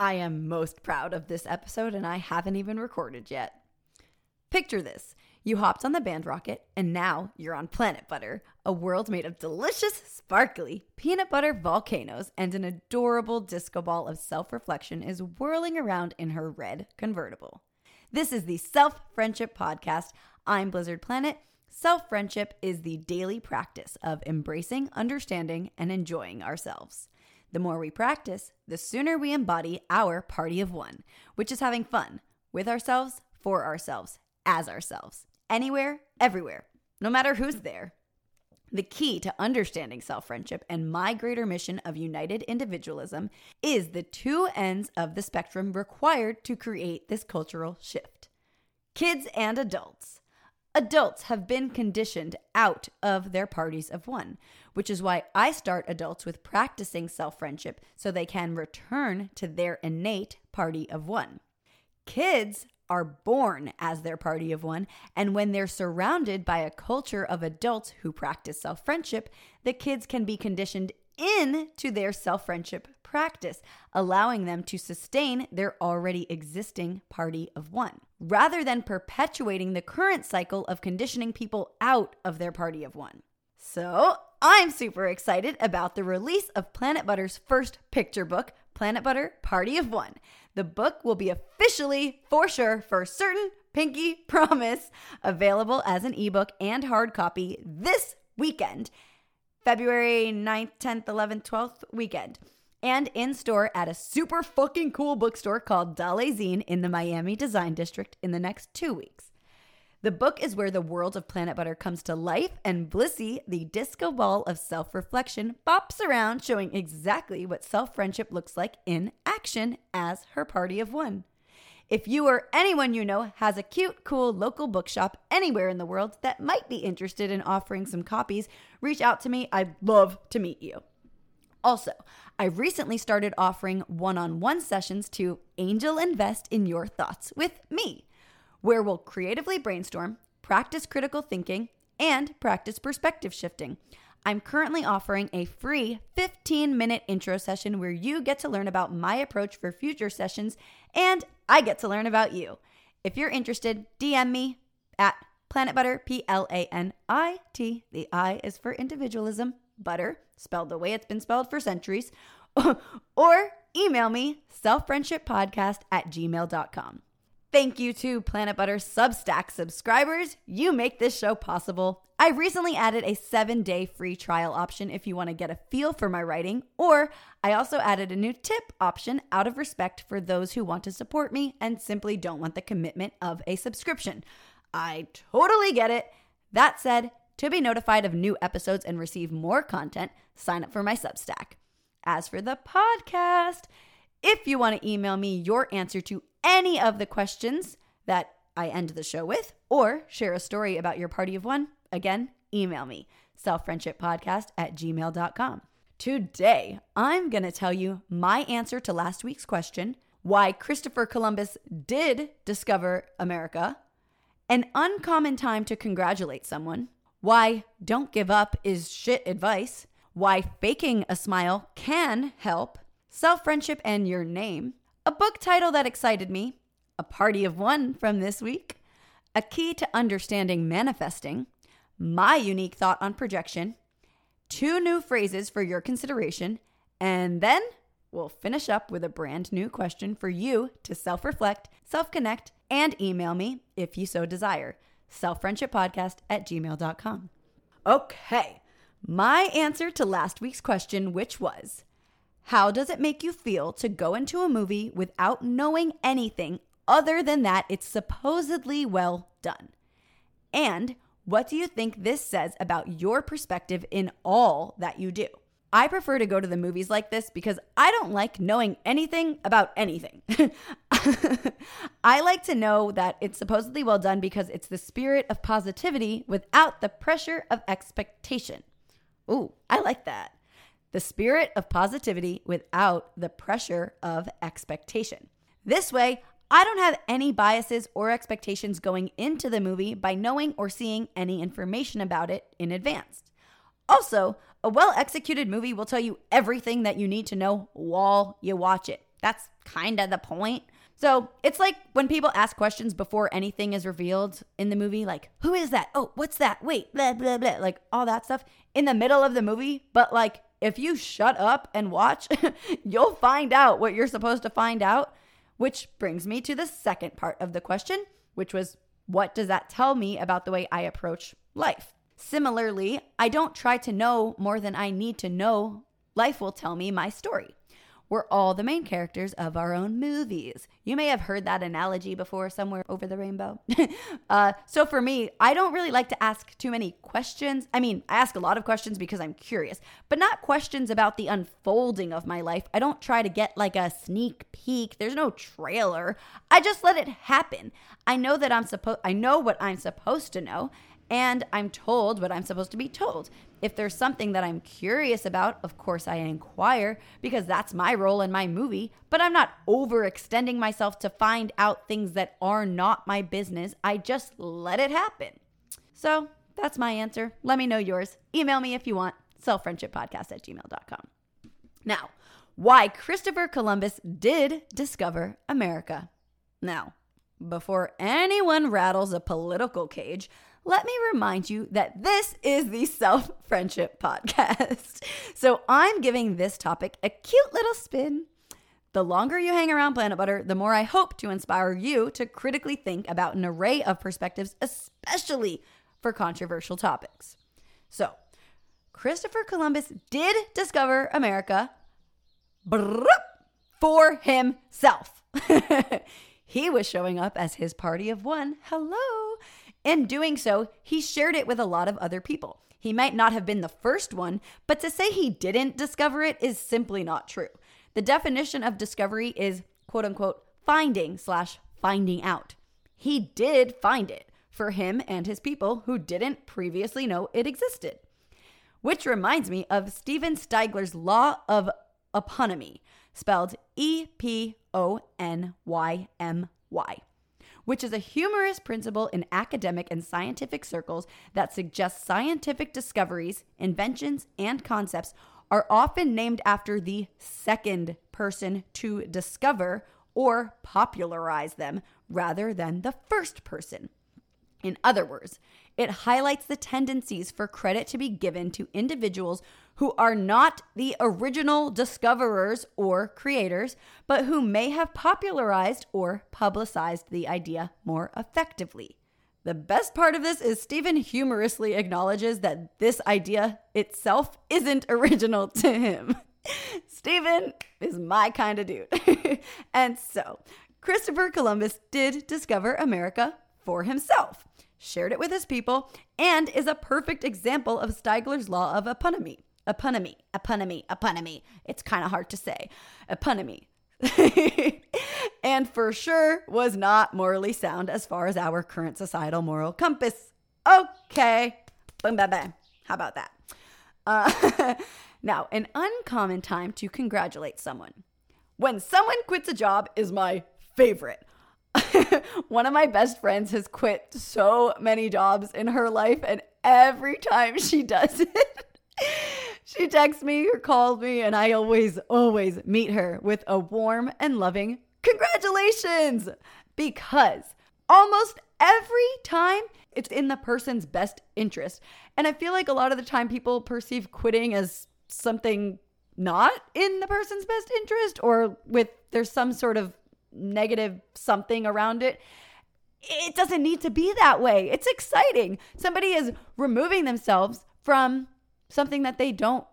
I am most proud of this episode and I haven't even recorded yet. Picture this you hopped on the band rocket and now you're on Planit Butter, a world made of delicious, sparkly peanut butter volcanoes, and an adorable disco ball of self reflection is whirling around in her red convertible. This is the Self Friendship Podcast. I'm Blizzard Planit. Self friendship is the daily practice of embracing, understanding, and enjoying ourselves. The more we practice, the sooner we embody our party of one, which is having fun with ourselves, for ourselves, as ourselves, anywhere, everywhere, no matter who's there. The key to understanding self friendship and my greater mission of united individualism is the two ends of the spectrum required to create this cultural shift kids and adults. Adults have been conditioned out of their parties of one, which is why I start adults with practicing self friendship so they can return to their innate party of one. Kids are born as their party of one, and when they're surrounded by a culture of adults who practice self friendship, the kids can be conditioned into their self friendship practice, allowing them to sustain their already existing party of one, rather than perpetuating the current cycle of conditioning people out of their party of one. So, I'm super excited about the release of Planit Butter's first picture book, Planit Butter Party of One. The book will be officially, for sure, for certain, pinky promise, available as an ebook and hard copy this weekend, February 9th, 10th, 11th, 12th weekend, and in store at a super fucking cool bookstore called Dale Zine in the Miami Design District in the next two weeks. The book is where the world of Planit Butter comes to life, and Blissy, the disco ball of self reflection, bops around, showing exactly what self friendship looks like in action as her party of one. If you or anyone you know has a cute, cool local bookshop anywhere in the world that might be interested in offering some copies, reach out to me. I'd love to meet you. Also, I recently started offering one on one sessions to angel invest in your thoughts with me where we'll creatively brainstorm, practice critical thinking, and practice perspective shifting. I'm currently offering a free 15 minute intro session where you get to learn about my approach for future sessions and I get to learn about you. If you're interested, DM me at Planit Butter, P L A N I T. The I is for individualism, butter, spelled the way it's been spelled for centuries, or email me selffriendshippodcast at gmail.com. Thank you to Planit Butter Substack subscribers. You make this show possible. I recently added a seven day free trial option if you want to get a feel for my writing, or I also added a new tip option out of respect for those who want to support me and simply don't want the commitment of a subscription. I totally get it. That said, to be notified of new episodes and receive more content, sign up for my Substack. As for the podcast, if you want to email me your answer to any of the questions that I end the show with, or share a story about your party of one, again, email me, selffriendshippodcast at gmail.com. Today, I'm going to tell you my answer to last week's question why Christopher Columbus did discover America, an uncommon time to congratulate someone, why don't give up is shit advice, why faking a smile can help, self friendship and your name, a book title that excited me, a party of one from this week, a key to understanding manifesting, my unique thought on projection, two new phrases for your consideration, and then we'll finish up with a brand new question for you to self reflect, self connect, and email me if you so desire. Selffriendshippodcast at gmail.com. Okay, my answer to last week's question, which was how does it make you feel to go into a movie without knowing anything other than that it's supposedly well done? And what do you think this says about your perspective in all that you do? I prefer to go to the movies like this because I don't like knowing anything about anything. I like to know that it's supposedly well done because it's the spirit of positivity without the pressure of expectation. Ooh, I like that the spirit of positivity without the pressure of expectation. This way, I don't have any biases or expectations going into the movie by knowing or seeing any information about it in advance. Also, a well executed movie will tell you everything that you need to know while you watch it. that's kind of the point. So it's like when people ask questions before anything is revealed in the movie, like, who is that? Oh, what's that? Wait, blah, blah, blah. Like all that stuff in the middle of the movie. But like, if you shut up and watch, you'll find out what you're supposed to find out. Which brings me to the second part of the question, which was, what does that tell me about the way I approach life? Similarly, I don't try to know more than I need to know. Life will tell me my story. We're all the main characters of our own movies. You may have heard that analogy before somewhere over the rainbow. uh, so for me, I don't really like to ask too many questions. I mean, I ask a lot of questions because I'm curious, but not questions about the unfolding of my life. I don't try to get like a sneak peek. There's no trailer. I just let it happen. I know that I'm supposed I know what I'm supposed to know and I'm told what I'm supposed to be told. If there's something that I'm curious about, of course I inquire because that's my role in my movie, but I'm not overextending myself to find out things that are not my business. I just let it happen. So that's my answer. Let me know yours. Email me if you want. Selffriendshippodcast at gmail.com. Now, why Christopher Columbus did discover America. Now, before anyone rattles a political cage, let me remind you that this is the Self Friendship Podcast. So I'm giving this topic a cute little spin. The longer you hang around Planit Butter, the more I hope to inspire you to critically think about an array of perspectives, especially for controversial topics. So, Christopher Columbus did discover America for himself. he was showing up as his party of one. Hello. In doing so, he shared it with a lot of other people. He might not have been the first one, but to say he didn't discover it is simply not true. The definition of discovery is quote unquote finding slash finding out. He did find it for him and his people who didn't previously know it existed. Which reminds me of Stephen Stigler's law of eponymy, spelled E P O N Y M Y which is a humorous principle in academic and scientific circles that suggests scientific discoveries, inventions, and concepts are often named after the second person to discover or popularize them rather than the first person. In other words, it highlights the tendencies for credit to be given to individuals who are not the original discoverers or creators, but who may have popularized or publicized the idea more effectively. The best part of this is Stephen humorously acknowledges that this idea itself isn't original to him. Stephen is my kind of dude. and so, Christopher Columbus did discover America for himself, shared it with his people, and is a perfect example of Stigler's law of eponymy eponymy, eponymy, eponymy. It's kind of hard to say. Eponymy. and for sure was not morally sound as far as our current societal moral compass. Okay. Boom, bam, bam. How about that? Uh, now, an uncommon time to congratulate someone. When someone quits a job is my favorite. One of my best friends has quit so many jobs in her life, and every time she does it, she texts me or calls me, and I always, always meet her with a warm and loving congratulations because almost every time it's in the person's best interest. And I feel like a lot of the time people perceive quitting as something not in the person's best interest or with there's some sort of negative something around it. It doesn't need to be that way. It's exciting. Somebody is removing themselves from something that they don't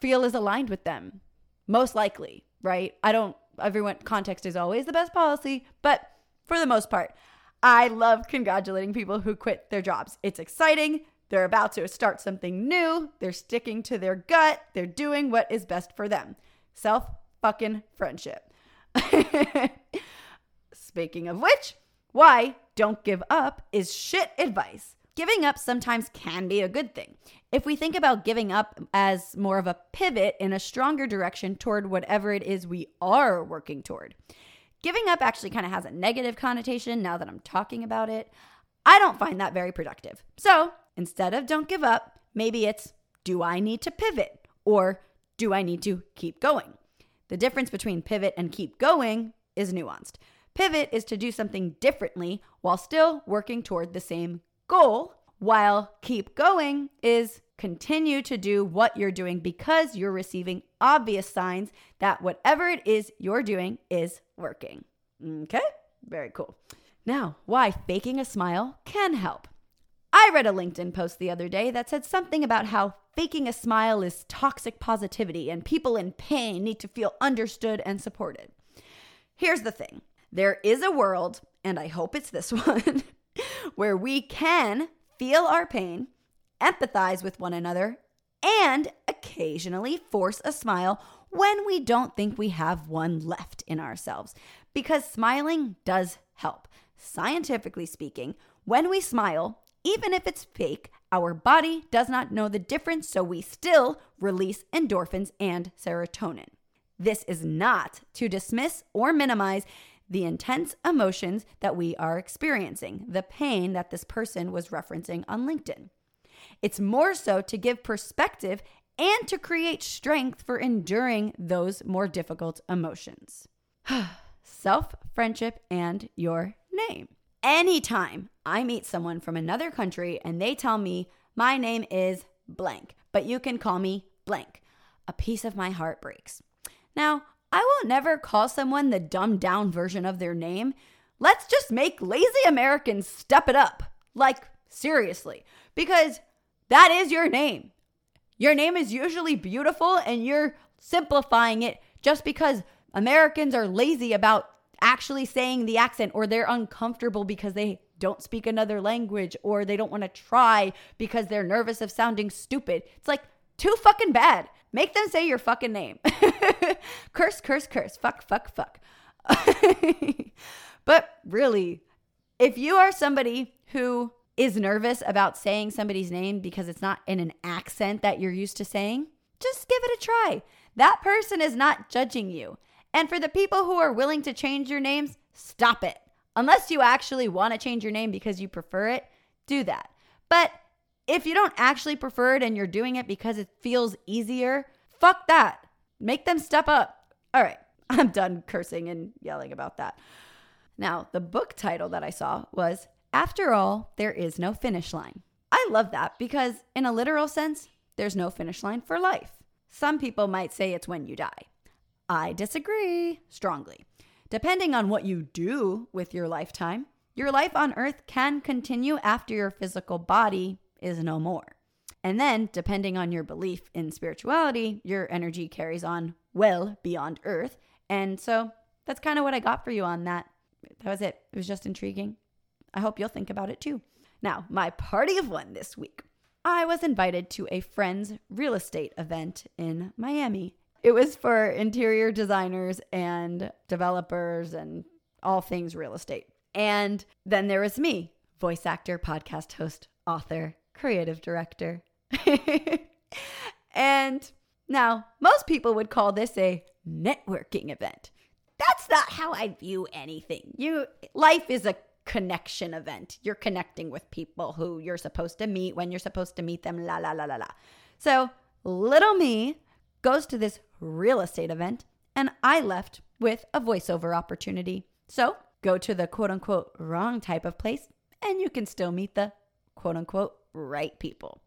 feel is aligned with them. Most likely, right? I don't, everyone, context is always the best policy, but for the most part, I love congratulating people who quit their jobs. It's exciting. They're about to start something new. They're sticking to their gut. They're doing what is best for them. Self fucking friendship. Speaking of which, why don't give up is shit advice. Giving up sometimes can be a good thing. If we think about giving up as more of a pivot in a stronger direction toward whatever it is we are working toward, giving up actually kind of has a negative connotation now that I'm talking about it. I don't find that very productive. So instead of don't give up, maybe it's do I need to pivot or do I need to keep going? The difference between pivot and keep going is nuanced. Pivot is to do something differently while still working toward the same goal, while keep going is continue to do what you're doing because you're receiving obvious signs that whatever it is you're doing is working. Okay, very cool. Now, why faking a smile can help. I read a LinkedIn post the other day that said something about how faking a smile is toxic positivity and people in pain need to feel understood and supported. Here's the thing there is a world, and I hope it's this one, where we can feel our pain, empathize with one another, and occasionally force a smile when we don't think we have one left in ourselves. Because smiling does help. Scientifically speaking, when we smile, even if it's fake, our body does not know the difference, so we still release endorphins and serotonin. This is not to dismiss or minimize the intense emotions that we are experiencing, the pain that this person was referencing on LinkedIn. It's more so to give perspective and to create strength for enduring those more difficult emotions. Self, friendship, and your name. Anytime I meet someone from another country and they tell me, my name is blank, but you can call me blank, a piece of my heart breaks. Now, I will never call someone the dumbed down version of their name. Let's just make lazy Americans step it up. Like, seriously, because that is your name. Your name is usually beautiful and you're simplifying it just because Americans are lazy about actually saying the accent or they're uncomfortable because they don't speak another language or they don't want to try because they're nervous of sounding stupid. It's like too fucking bad. Make them say your fucking name. curse, curse, curse. Fuck, fuck, fuck. but really, if you are somebody who is nervous about saying somebody's name because it's not in an accent that you're used to saying, just give it a try. That person is not judging you. And for the people who are willing to change your names, stop it. Unless you actually want to change your name because you prefer it, do that. But if you don't actually prefer it and you're doing it because it feels easier, fuck that. Make them step up. All right, I'm done cursing and yelling about that. Now, the book title that I saw was After All, There Is No Finish Line. I love that because, in a literal sense, there's no finish line for life. Some people might say it's when you die. I disagree strongly. Depending on what you do with your lifetime, your life on earth can continue after your physical body is no more. And then, depending on your belief in spirituality, your energy carries on well beyond earth. And so that's kind of what I got for you on that. That was it. It was just intriguing. I hope you'll think about it too. Now, my party of one this week. I was invited to a friend's real estate event in Miami. It was for interior designers and developers and all things real estate. And then there was me, voice actor, podcast host, author, creative director. and now, most people would call this a networking event. That's not how I view anything. You life is a connection event. You're connecting with people who you're supposed to meet when you're supposed to meet them, la la la la la. So, little me goes to this real estate event and I left with a voiceover opportunity. So, go to the quote unquote wrong type of place and you can still meet the quote unquote right people.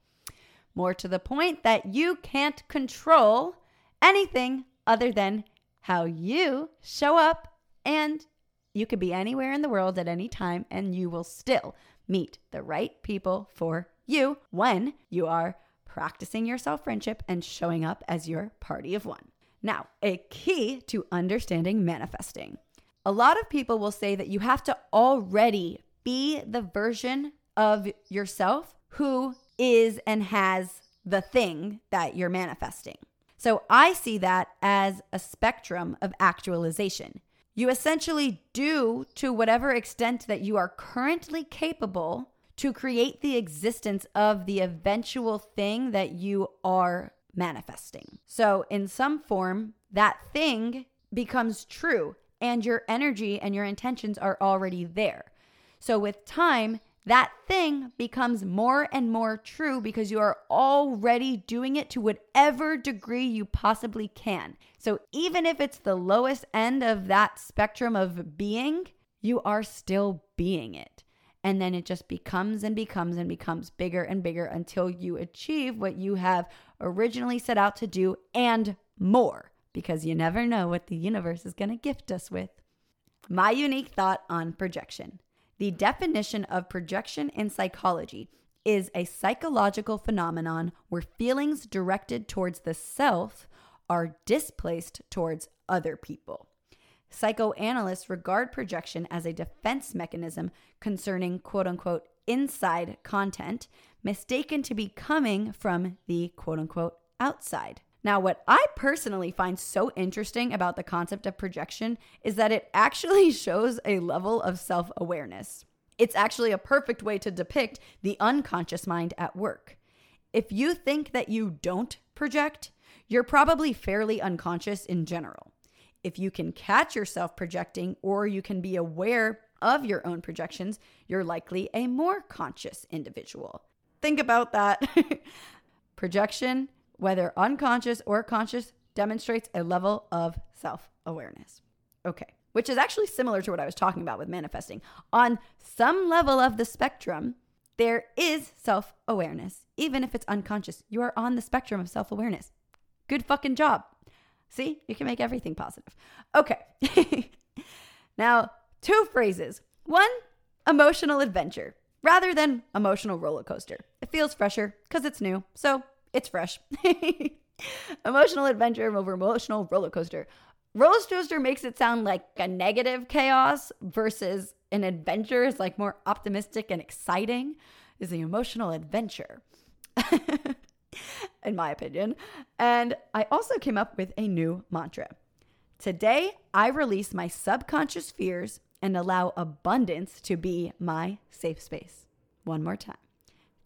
More to the point that you can't control anything other than how you show up, and you could be anywhere in the world at any time, and you will still meet the right people for you when you are practicing your self friendship and showing up as your party of one. Now, a key to understanding manifesting. A lot of people will say that you have to already be the version of yourself who is and has the thing that you're manifesting. So I see that as a spectrum of actualization. You essentially do to whatever extent that you are currently capable to create the existence of the eventual thing that you are manifesting. So, in some form, that thing becomes true and your energy and your intentions are already there. So, with time, that thing becomes more and more true because you are already doing it to whatever degree you possibly can. So even if it's the lowest end of that spectrum of being, you are still being it. And then it just becomes and becomes and becomes bigger and bigger until you achieve what you have originally set out to do and more, because you never know what the universe is going to gift us with. My unique thought on projection. The definition of projection in psychology is a psychological phenomenon where feelings directed towards the self are displaced towards other people. Psychoanalysts regard projection as a defense mechanism concerning quote unquote inside content, mistaken to be coming from the quote unquote outside. Now, what I personally find so interesting about the concept of projection is that it actually shows a level of self awareness. It's actually a perfect way to depict the unconscious mind at work. If you think that you don't project, you're probably fairly unconscious in general. If you can catch yourself projecting or you can be aware of your own projections, you're likely a more conscious individual. Think about that. Projection whether unconscious or conscious, demonstrates a level of self awareness. Okay, which is actually similar to what I was talking about with manifesting. On some level of the spectrum, there is self awareness, even if it's unconscious. You are on the spectrum of self awareness. Good fucking job. See, you can make everything positive. Okay. now, two phrases. One, emotional adventure, rather than emotional roller coaster. It feels fresher because it's new. So it's fresh. emotional adventure over emotional roller coaster. Roller coaster makes it sound like a negative chaos versus an adventure is like more optimistic and exciting is the emotional adventure. in my opinion. And I also came up with a new mantra. Today, I release my subconscious fears and allow abundance to be my safe space. One more time.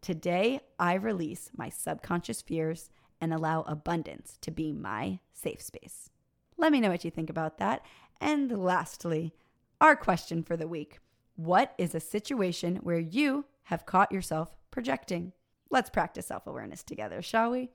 Today, I release my subconscious fears and allow abundance to be my safe space. Let me know what you think about that. And lastly, our question for the week What is a situation where you have caught yourself projecting? Let's practice self awareness together, shall we?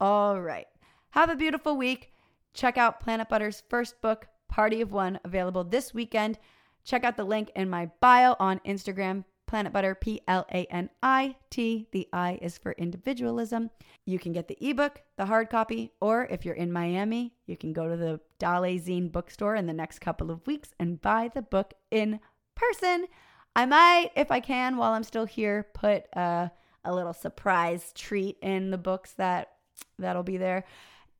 All right. Have a beautiful week. Check out Planit Butter's first book, Party of One, available this weekend. Check out the link in my bio on Instagram, Planit Butter, P L A N I T. The I is for individualism. You can get the ebook, the hard copy, or if you're in Miami, you can go to the Dale Zine bookstore in the next couple of weeks and buy the book in person. I might, if I can, while I'm still here, put a, a little surprise treat in the books that that'll be there.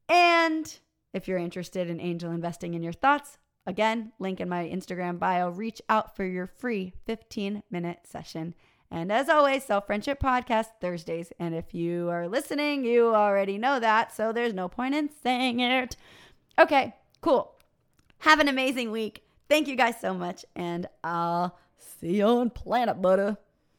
And if you're interested in angel investing in your thoughts, Again, link in my Instagram bio. Reach out for your free 15 minute session. And as always, Self Friendship Podcast Thursdays. And if you are listening, you already know that. So there's no point in saying it. Okay, cool. Have an amazing week. Thank you guys so much. And I'll see you on Planit Butter.